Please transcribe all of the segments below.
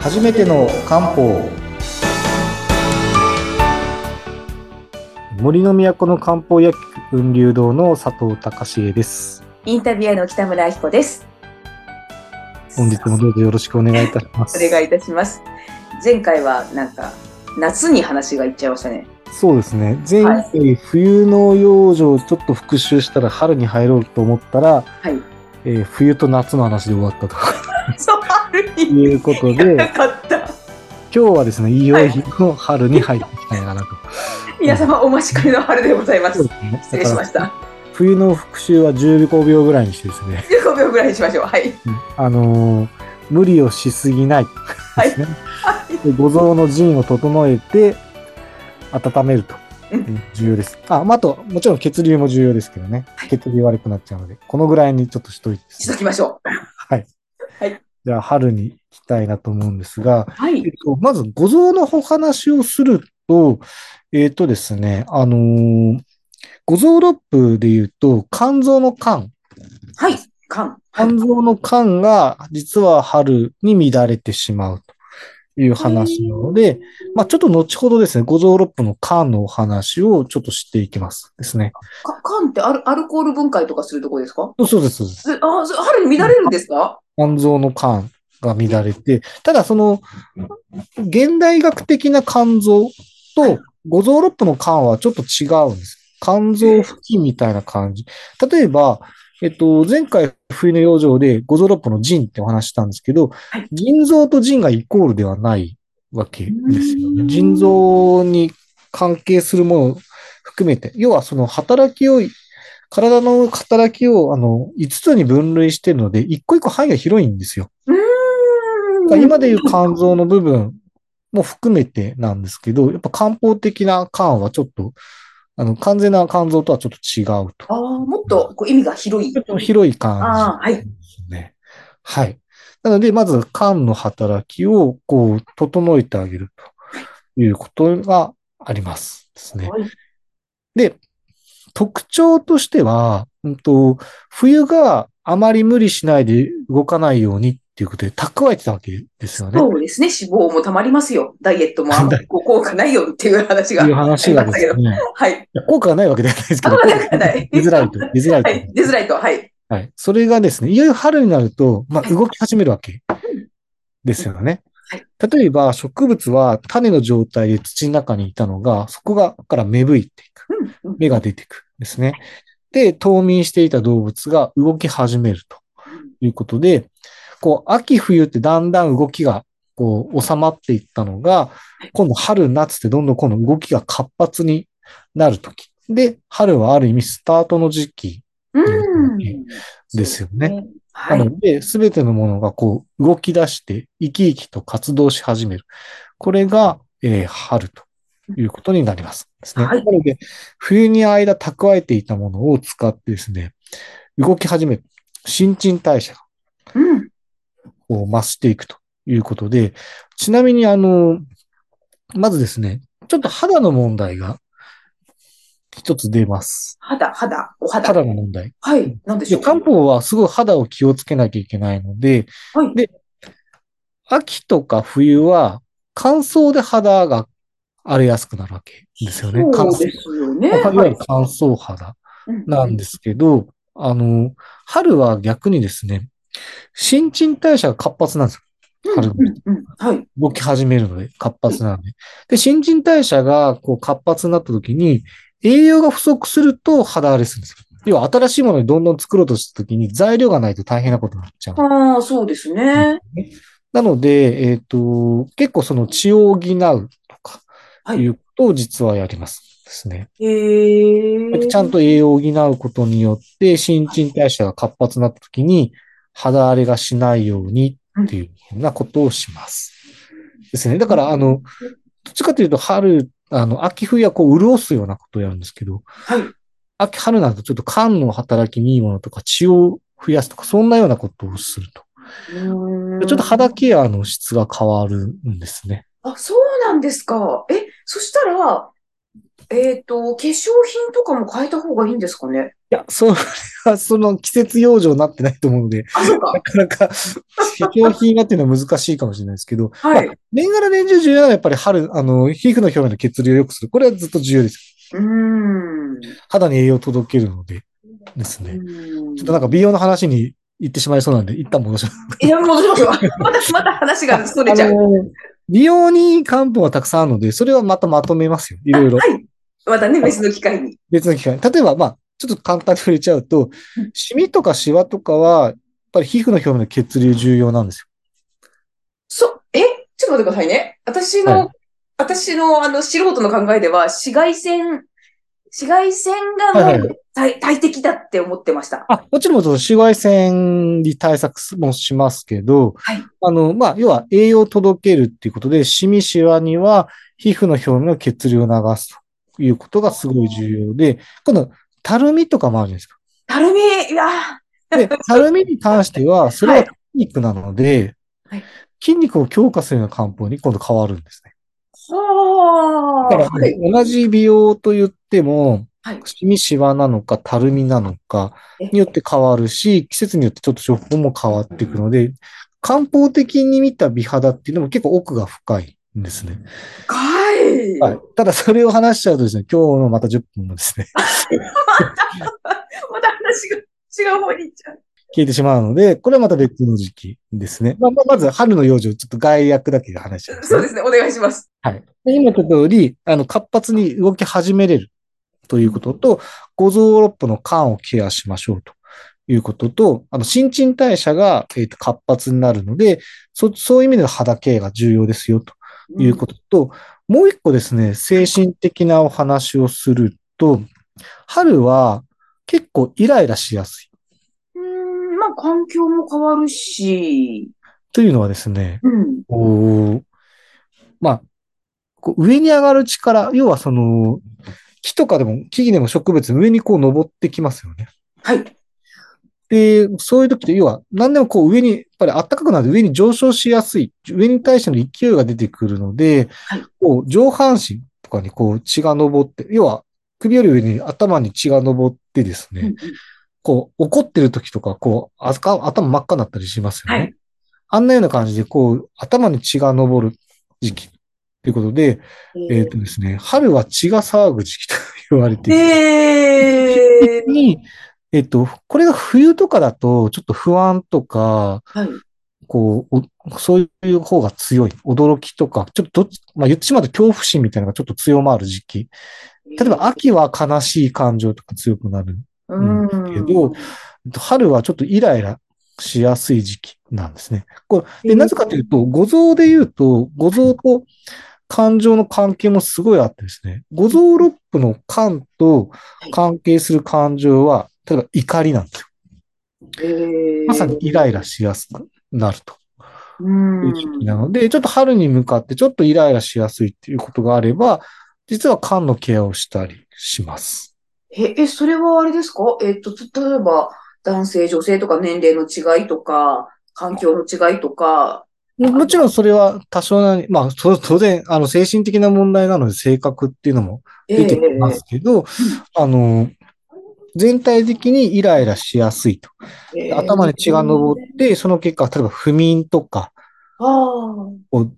初めての漢方森の都の漢方薬局雲流堂の佐藤隆重ですインタビュアーの北村明子です。本日もどうぞよろしくお願いいたします お願いいたします。前回はなんか夏に話がいっちゃいましたね。そうですね前回冬の養生をちょっと復習したら春に入ろうと思ったら、はい。えー冬と夏の話で終わったと そう春にいうことでかった。今日はですねいよいよ春に入っていきたいかなと、皆様お待ちかねの春でございます。すね失礼しました。冬の復習は15秒ぐらいにしてですね15秒ぐらいにしましょう。はい。あのー無理をしすぎないですね。で五臓の陣を整えて温めるとうん重要です。あ、まあ、あと、もちろん血流も重要ですけどね。血流悪くなっちゃうので、このぐらいにちょっとしといてね、しときましょう。はい。はいじゃあ、春に行きたいなと思うんですが、はいえっ。と、まず、五臓のお話をすると、えっとですね、あのー五臓六腑で言うと、肝臓の肝、はい。肝。はい。肝臓の肝が実は春に乱れてしまうという話なので、まあちょっと後ほどですね、五臓六腑の肝のお話をちょっとしていきますですね。か肝ってアルアルコール分解とかするとこですか？そうです、そうです。えあ、そ春に乱れるんですか？肝臓の肝が乱れて、ただその、現代学的な肝臓と五臓六腑の肝はちょっと違うんです。肝臓付近みたいな感じ。例えば、えっと、前回冬の養生で五臓六腑の腎ってお話ししたんですけどはい、腎臓と腎がイコールではないわけですよね。うん腎臓に関係するものを含めて、要はその働きを、体の働きをあの5つに分類してるので、一個一個範囲が広いんですよ。今でいう肝臓の部分も含めてなんですけど、やっぱ漢方的な肝はちょっと、あの、完全な肝臓とはちょっと違うと。ああ、もっとこう意味が広いちょっ。と広い感ああ、はい。じですね。はい。なので、まず肝の働きを、こう、整えてあげるということがあります。ですね。はいで、特徴としては、うんと、冬があまり無理しないで動かないようにっていうことで蓄えてたわけですよね。そうですね。脂肪もたまりますよ。ダイエットもあんまりこう効果ないよっていう話が。いう話がですね、はい。効果がないわけではないですけど、あ効果がない出づらいと、出づらいと。はい。出づらいと。はい。はい。それがですね、いよいよ春になると、まあ、動き始めるわけですよねはい。例えば、植物は種の状態で土の中にいたのが、そこがから芽吹いていく。うん。芽が出てくですね。で、冬眠していた動物が動き始めるということで、こう、秋冬ってだんだん動きが、こう、収まっていったのが、今度春夏ってどんどん今度動きが活発になるとき。で、春はある意味スタートの時期うん。ですよね。は。ないので、すべてのものがこう動き出して生き生きと活動し始める。これが、えー春ということになります。ですね。はいなので、冬に間蓄えていたものを使ってですね、動き始める。新陳代謝が増していくということで、ちなみにあの、まずですね、ちょっと肌の問題が一つ出ます。肌、肌、お肌。肌の問題。はい。なんでしで、ょう？漢方はすごい肌を気をつけなきゃいけないので、はい。で秋とか冬は乾燥で肌が荒れやすくなるわけですよね。乾燥そうですよね。いわゆる乾燥肌なんですけど、あの、春は逆にですね、新陳代謝が活発なんですよ。うん。春うん。うん。はい。動き始めるので、活発なので。で、新陳代謝がこう活発になった時に、栄養が不足すると肌荒れするんですよ。要は新しいものにどんどん作ろうとした時に材料がないと大変なことになっちゃう。ああ、そうですね。なので、えっ、と、結構その血を補うとか、はいいうことを実はやります。ですね。へえ。ちゃんと栄養を補うことによって、新陳代謝が活発になった時に、肌荒れがしないようにっていうふうなことをします。ですね。だから、あの、どっちかというと、春、あの、秋冬はこう、潤すようなことをやるんですけど、はい。秋春になるとちょっと肝の働きにいいものとか、血を増やすとか、そんなようなことをすると。うーんちょっと肌ケアの質が変わるんですね。あ、そうなんですか。え、そしたら、えっ、と、化粧品とかも変えた方がいいんですかね？いや、それは その季節養生になってないと思うので、あ、そうかな。かなか化粧品がっていうのは難しいかもしれないですけど、はい。まあ年がら年中重要なのはやっぱり春、あの、皮膚の表面の血流を良くする。これはずっと重要です。うーん。肌に栄養を届けるのでですね。ちょっとなんか美容の話に行ってしまいそうなんで、一旦戻します。いや、戻しましょう。また、また話がそれちゃう。美容に漢方はたくさんあるので、それはまたまとめますよ。いろいろ。はい。またね、別の機会に。別の機会。例えば、まあ、ちょっと簡単に触れちゃうとうん、シミとかシワとかは、やっぱり皮膚の表面の血流重要なんですよ。そ、え？ちょっと待ってくださいね。私の、はい私の、あの、素人の考えでは、紫外線、紫外線がはいはいもう大大敵だって思ってました。あ、もちろん、紫外線に対策もしますけど、はいあの、まあ、要は栄養を届けるっていうことで、シミシワには皮膚の表面の血流を流すということがすごい重要で、今度、たるみとかもあるじゃないですか。たるみ、いやで、たるみに関しては、それははい筋肉なので、はい筋肉を強化するような漢方に今度変わるんですね。ー、はあ。だから、はい。同じ美容と言っても、はい。シミシワなのか、たるみなのかえによって変わるし、季節によってちょっと処方も変わっていくので、漢方的に見た美肌っていうのも結構奥が深いんですね。はい。はい。ただそれを話しちゃうとですね、今日のまた10分もですね、また話が違う方に行っちゃう。消えてしまうので、これはまた別の時期ですね。まあ、まず春の養生、ちょっと概略だけ話しちゃいます、そうですね。お願いします。はい。で今言った通り、あの、活発に動き始めれるということと、五臓六腑の肝をケアしましょうということと、あの、新陳代謝が、えーと活発になるので、そ、そういう意味での肌ケアが重要ですよということと、もう一個ですね、精神的なお話をすると、春は結構イライラしやすいうん。まあ、環境も変わるし、というのはですね、うん。こう、まあ、こう上に上がる力、要はその、木とかでも、木々でも植物、上にこう登ってきますよね。はい。で、そういう時って、要は、何でもこう上に、やっぱり暖かくなると上に上昇しやすい、上に対しての勢いが出てくるので、はいこう上半身とかにこう血が上って、要は首より上に頭に血が上ってですね、うんうんこう怒ってる時とか、こう頭真っ赤になったりしますよね。はいあんなような感じで、こう頭に血が上る時期ということで、えっ、とですね、春は血が騒ぐ時期と言われている。えー、に、えっと、これが冬とかだと、ちょっと不安とか、はい。こう、おそういう方が強い。驚きとか、ちょっとどっち、まあ言ってしまうと恐怖心みたいなのがちょっと強まる時期。例えば秋は悲しい感情とか強くなる。うんけど春はちょっとイライラしやすい時期なんですね。これで、うんなぜかというと、五臓で言うと、五臓と感情の関係もすごいあってですね、五臓六腑の感と関係する感情は、例えば怒りなんですよ。えー。まさにイライラしやすくなると。うん。いう時期なの。で、ちょっと春に向かってちょっとイライラしやすいっていうことがあれば、実は肝のケアをしたりします。え、え、それはあれですか？えっと、例えば、男性、女性とか年齢の違いとか、環境の違いとか、ももちろんそれは多少なり、まあ、そ当然、あの、精神的な問題なので性格っていうのも出てきますけど、あの、全体的にイライラしやすいと。えー頭に血が上って、その結果、例えば不眠とか、ああ、頭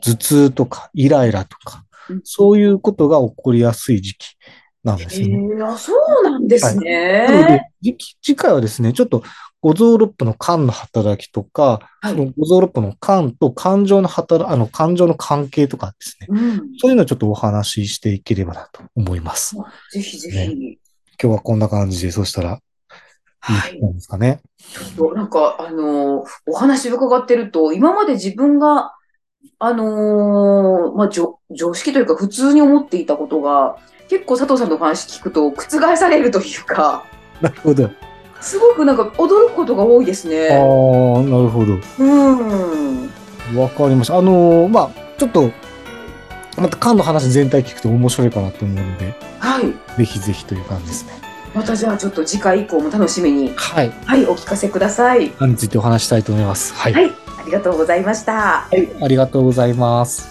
痛とか、イライラとかうん、そういうことが起こりやすい時期なんですえね。ー、あ、そうなんですね。で、次次回はですね、ちょっと五臓六腑の肝の働きとか、はいその五臓六腑の肝と感情の働、あの、感情の関係とかですね、うん。そういうのをちょっとお話ししていければなと思います。ぜひぜひ。今日はこんな感じで、そしたらはいいい。んですかね。となんか、あのーお話伺ってると、今まで自分が、あのーまあ、常常識というか普通に思っていたことが、結構佐藤さんのお話聞くと覆されるというか、なるほど。あすごくなんか驚くことが多いですあね。ー、なるほど。うん。わかりました。あのーまあ、ちょっと、また缶の話全体聞くと面白いかなと思うので、はい。ぜひぜひという感じですね。またじゃあちょっと次回以降も楽しみに、はい。はい、お聞かせください。缶についてお話したいと思います。はい。はい。ありがとうございました。はい。ありがとうございます。